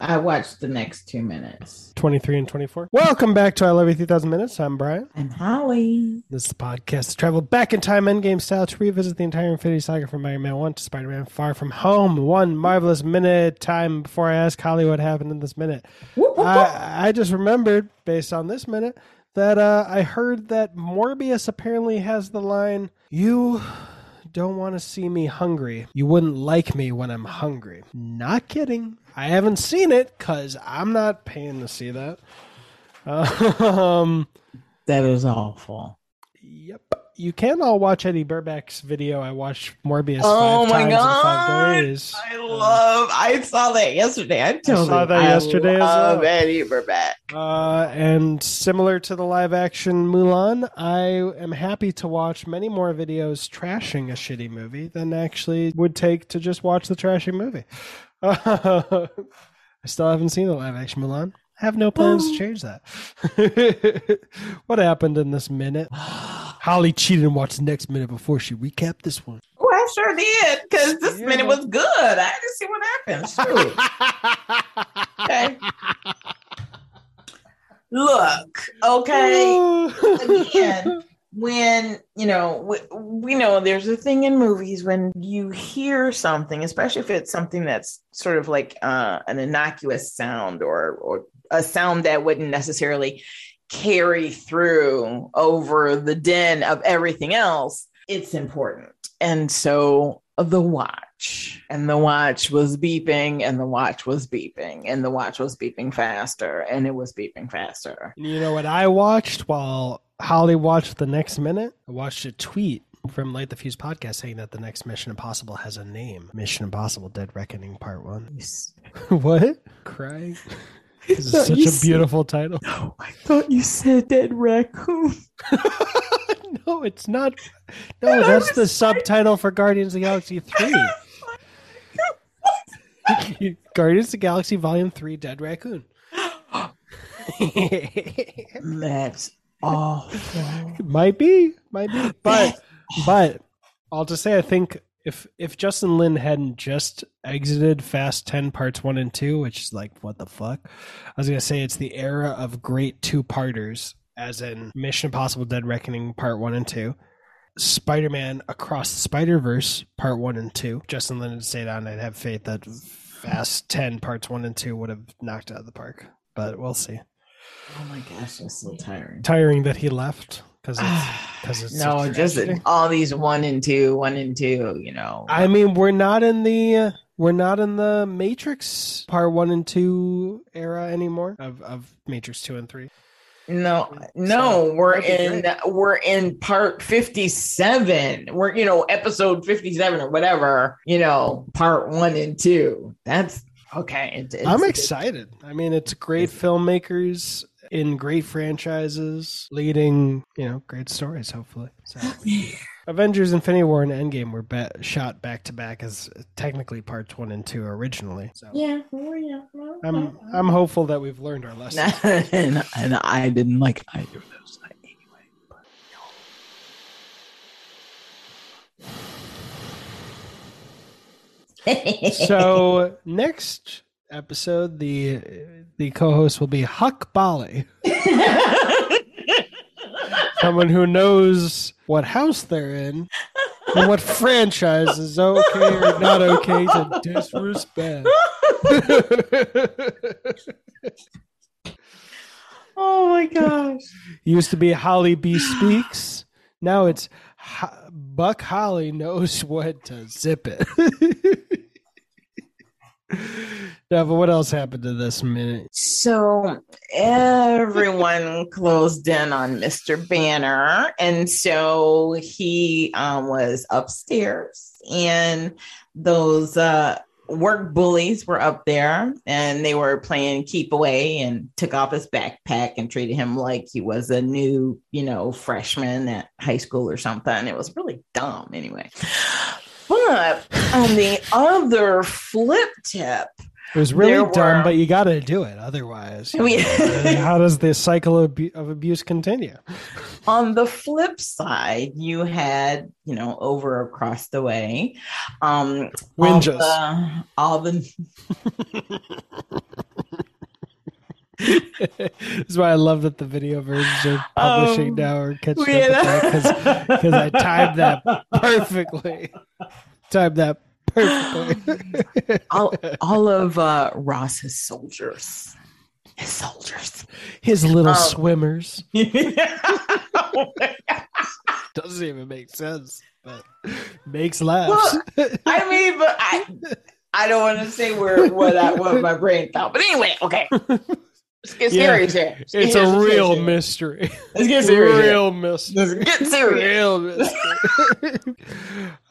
I watched the next two minutes. 23 and 24. Welcome back to I Love You 3000 Minutes. I'm Brian. I'm Holly. This podcast to travel back in time endgame style to revisit the entire Infinity Saga from Iron Man 1 to Spider Man Far From Home. One marvelous minute time before I ask Holly what happened in this minute. Whoop, whoop, whoop. I, I just remembered, based on this minute, that uh, I heard that Morbius apparently has the line, You don't want to see me hungry. You wouldn't like me when I'm hungry. Not kidding. I haven't seen it because I'm not paying to see that. um, that is awful. Yep. You can all watch Eddy Burback's video. I watched Morbius Oh five my times in God. five days. I love. I saw that yesterday. I told saw you, that yesterday as I love well. Eddy Burback. Uh, and similar to the live action Mulan, I am happy to watch many more videos trashing a shitty movie than actually would take to just watch the trashing movie. I still haven't seen the live action Mulan. I have no plans to change that. what happened in this minute? Holly cheated and watched the next minute before she recapped this one. Oh, I sure did because this Yeah. minute was good. I had to see what happened. Okay. Look, okay. Again, when you know we, we know there's a thing in movies when you hear something, especially if it's something that's sort of like uh, an innocuous sound or or a sound that wouldn't necessarily carry through over the din of everything else. It's important, and so the watch and the watch was beeping and the watch was beeping and the watch was beeping faster and it was beeping faster You know what I watched while Holly watched the next minute? I watched a tweet from Light the Fuse podcast saying that the next Mission Impossible has a name. Mission Impossible Dead Reckoning Part 1. what? Crying? This is such a said- beautiful title. No, I thought you said dead raccoon. no, it's not. No, that's the subtitle for Guardians of the Galaxy 3. Guardians of the Galaxy Volume 3 Dead Raccoon. That's awful. might be, might be, but but I'll just say I think if if Justin Lin hadn't just exited Fast Ten Parts One and Two, which is like what the fuck, I was gonna say it's the era of great two parters, as in Mission Impossible: Dead Reckoning Part One and Two. Spider Man Across the Spider Verse Part 1 and 2. Justin Lin had stayed on. I'd have faith that Fast 10 Parts 1 and 2 would have knocked out of the park. But we'll see. Oh my gosh, that's so tiring. Tiring that he left because it's, cause it's no, just all these one and two, one and two, you know. I mean, we're not in the uh, we're not in the Matrix Part One and Two era anymore of of Matrix Two and Three. no, no, we're that'd be in we're in part 57. We're you know, episode 57 or whatever, you know, part one and two. That's okay. It, it's, I'm excited. I mean, it's great filmmakers in great franchises, leading you know great stories. Hopefully, so. Avengers: Infinity War and Endgame were ba- shot back to back as technically parts one and two originally. So Yeah, yeah. I'm. I'm hopeful that we've learned our lesson. and, and I didn't like either of those anyway. But, so next episode, the the co-host will be Huck Bali, someone who knows what house they're in and what franchise is okay or not okay to disrespect. oh my gosh. Used to be Holly B speaks. Now it's Buck Holly knows what to zip it. Yeah, but what else happened to this minute? So everyone closed in on Mr. Banner. And so he um, was upstairs, and those uh, work bullies were up there and they were playing keep away and took off his backpack and treated him like he was a new, you know, freshman at high school or something. It was really dumb anyway. But on the other flip tip, It was really There dumb, were- but you got to do it. Otherwise, you I mean- how does the cycle of, of abuse continue? on the flip side, you had, you know, over across the way, um, all the, all the That's why I love that the video versions are publishing Um, now or catching yeah. up because I timed that perfectly. Timed that perfectly. all, all of uh, Ross's soldiers. His soldiers. His little Um, swimmers doesn't even make sense, but makes laughs. I mean, but I I don't want to say where what I, what my brain thought. But anyway, okay. Let's get Yeah. serious here. It's a real mystery. Let's get serious. real mystery. Let's get serious. Real mystery.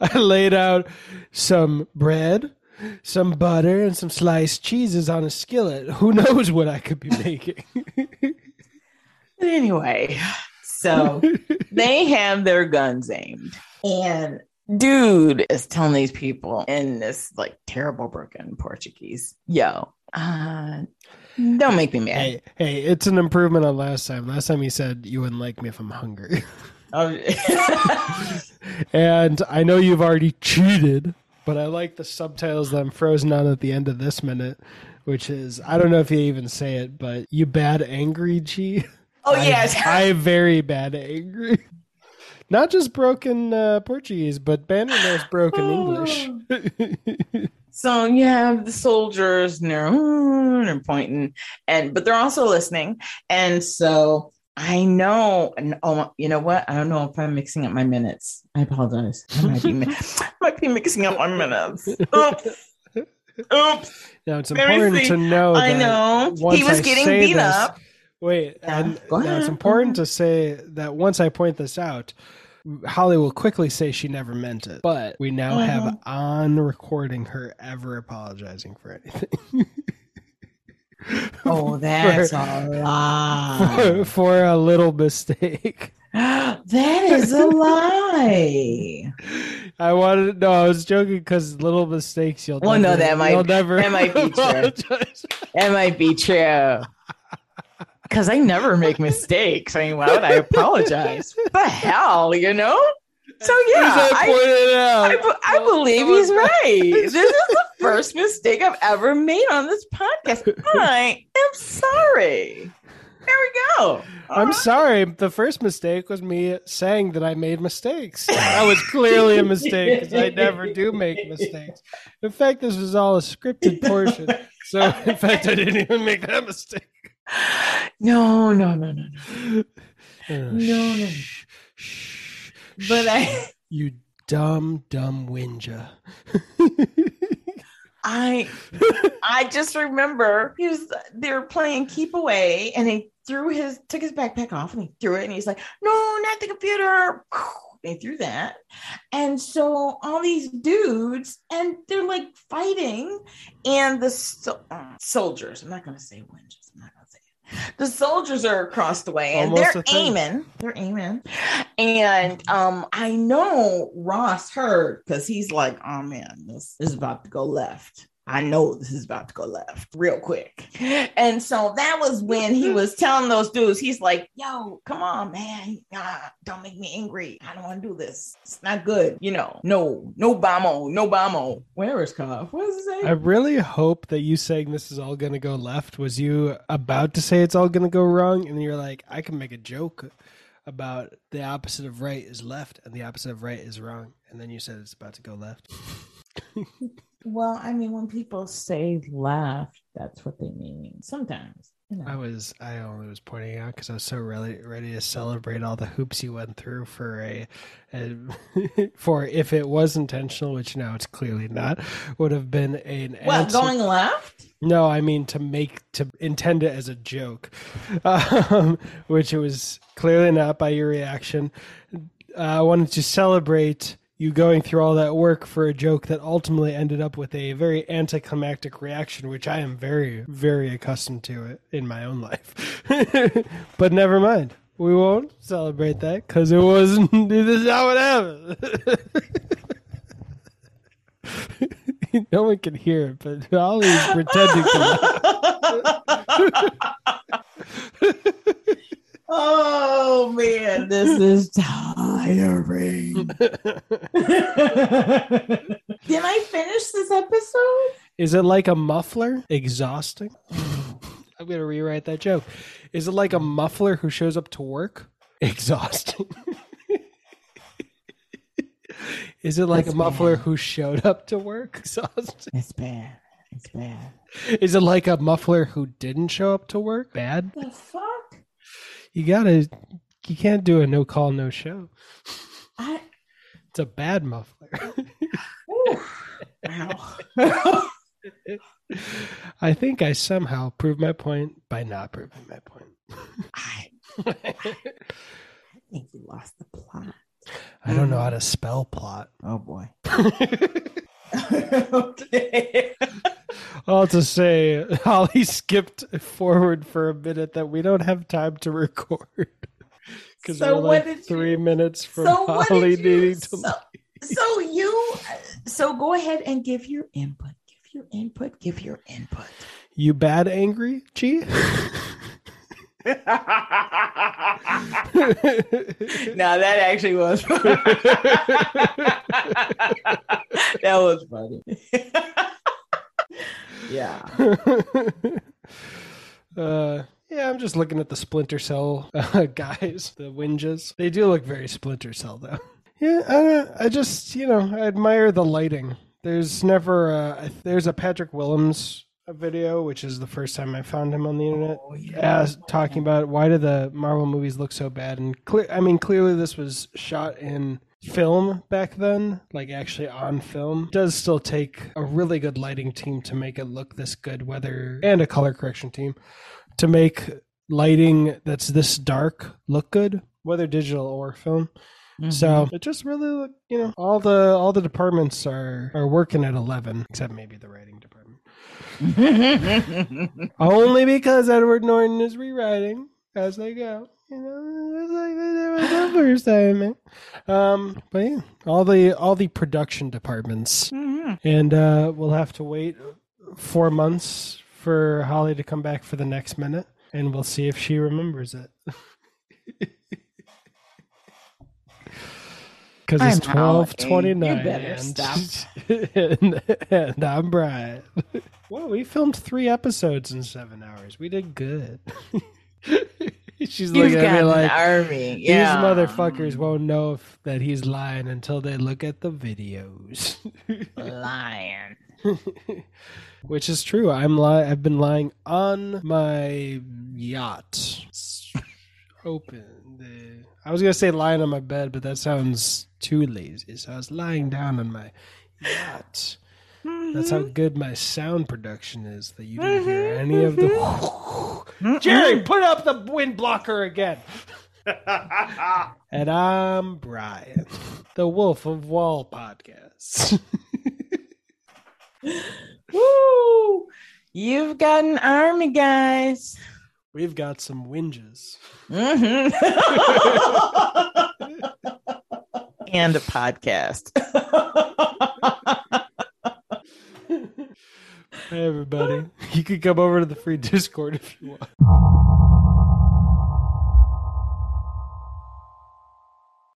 I laid out some bread, some butter, and some sliced cheeses on a skillet. Who knows what I could be making? But anyway, so they have their guns aimed, and dude is telling these people in this like terrible broken Portuguese, "Yo, uh, don't make me mad." hey, hey, it's an improvement on last time. Last time he said you wouldn't like me if I'm hungry. Oh, and I know you've already cheated, but I like the subtitles that I'm frozen on at the end of this minute, which is I don't know if you even say it, but you bad angry G. oh I- yes. I, very bad angry. Not just broken uh, Portuguese, but Banner knows broken English. So you have the soldiers and they're, "Mm," they're pointing, and but they're also listening. And so I know, and oh, you know what? I don't know if I'm mixing up my minutes. I apologize. I might be, mi- might be mixing up my minutes. Oops. Oops. now it's important to know. I know. once He was I getting beat this- up. Wait, Yeah, and now it's important to say that once I point this out, Holly will quickly say she never meant it. But we now have Mhm. on recording her ever apologizing for anything. Oh, that's a lie. for, for a little mistake. that is a lie. I wanted no, I was joking because little mistakes you'll Well, no, that might- you'll never that might be true. That might be true. Because I never make mistakes. I mean, why would I apologize? the hell, you know? So yeah, I I. I, I believe he's right. This is the first mistake I've ever made on this podcast. I am sorry. There we go. I'm Alright. sorry. The first mistake was me saying that I made mistakes. That was clearly a mistake because I never do make mistakes. In fact, this was all a scripted portion. So, in fact, I didn't even make that mistake. No, no, no, no, no. Uh, No, no. shh, shh, But. I, You dumb, dumb whinja. I, I just remember he was. They were playing keep away, and he threw his took his backpack off and he threw it, and he's like, "No, not the computer." They threw that, and so all these dudes, and they're like fighting, and the so- uh, soldiers. I'm not going to say winches. The soldiers are across the way, and Almost they're aiming. They're aiming, and um, I know Ross heard because he's like, "Oh man, this is about to go left." I know this is about to go left real quick. And so that was when he was telling those dudes, he's like, yo, come on, man. Ah, don't make me angry. I don't want to do this. It's not good. You know, no, no bamo, no bamo. Where is Cough? What does it say? I really hope that you saying this is all going to go left was you about to say it's all going to go wrong, and you're like, I can make a joke about the opposite of right is left and the opposite of right is wrong, and then you said it's about to go left. well, I mean, when people say left, that's what they mean sometimes. You know. I was I only was pointing out because I was so ready ready to celebrate all the hoops you went through for a, a for if it was intentional, which now it's clearly not, would have been an what, answer. going left? No, I mean to make to intend it as a joke, um, which it was clearly not by your reaction. Uh, I wanted to celebrate you going through all that work for a joke that ultimately ended up with a very anticlimactic reaction, which I am very, very accustomed to in my own life. but never mind. We won't celebrate that because it wasn't. This is how it happened. no one can hear it, but Ollie's pretending to. Oh man, this is tiring. Did I finish this episode? Is it like a muffler? Exhausting? I'm gonna rewrite that joke. Is it like a muffler who shows up to work? Exhausting. Is it like That's a muffler bad. who showed up to work? Exhausting. It's bad. It's bad. Is it like a muffler who didn't show up to work? Bad. The fuck? You gotta. You can't do a no call, no show. I. It's a bad muffler. Wow. I think I somehow proved my point by not proving my point. I, I think you lost the plot. I don't know how to spell plot. Oh boy. okay. I'll just say Holly skipped forward for a minute that we don't have time to record. Because So we're like did you- three minutes from So what Holly did you? needing to So, so you. So go ahead and give your input. Give your input. Give your input. You bad angry, G? now that actually was funny. that was funny. Yeah. uh yeah, I'm just looking at the Splinter Cell uh, guys, the Winges. They do look very Splinter Cell, though. Yeah, I, I just you know I admire the lighting. There's never a, there's a Patrick Willems video, which is the first time I found him on the internet. Oh, yeah. As talking about why do the Marvel movies look so bad, and clear. I mean, clearly this was shot in film back then, like actually on film. Does still take a really good lighting team to make it look this good, whether and a color correction team to make lighting that's this dark look good, whether digital or film. Mm-hmm. So it just really, look, you know, all the all the departments are are working at eleven, except maybe the writing department. Only because Edward Norton is rewriting as they go. You know, it's like they did first time. man. Um, but yeah, all the all the production departments, Mhm. and uh, we'll have to wait four months for Holly to come back for the next minute, and we'll see if she remembers it. Because it's I'm twelve twenty nine. better and, stop. and, and I'm Brian. Well, we filmed three episodes in seven hours. We did good. She's looking at got me like army. these motherfuckers won't know if, that he's lying until they look at the videos. lying. Which is true. I'm li- I've been lying on my yacht. It's Open. The- I was gonna say lying on my bed, but that sounds too lazy. So I was lying down on my yacht. That's how mm-hmm. good my sound production is. That you didn't hear mm-hmm. any of the. Mm-hmm. Jerry, put up the wind blocker again. and I'm Brian, the Wolf of Wall podcast. Woo! You've got an army, guys. We've got some whinges. Mhm. and a podcast. Hey, everybody. You can come over to the free Discord if you want.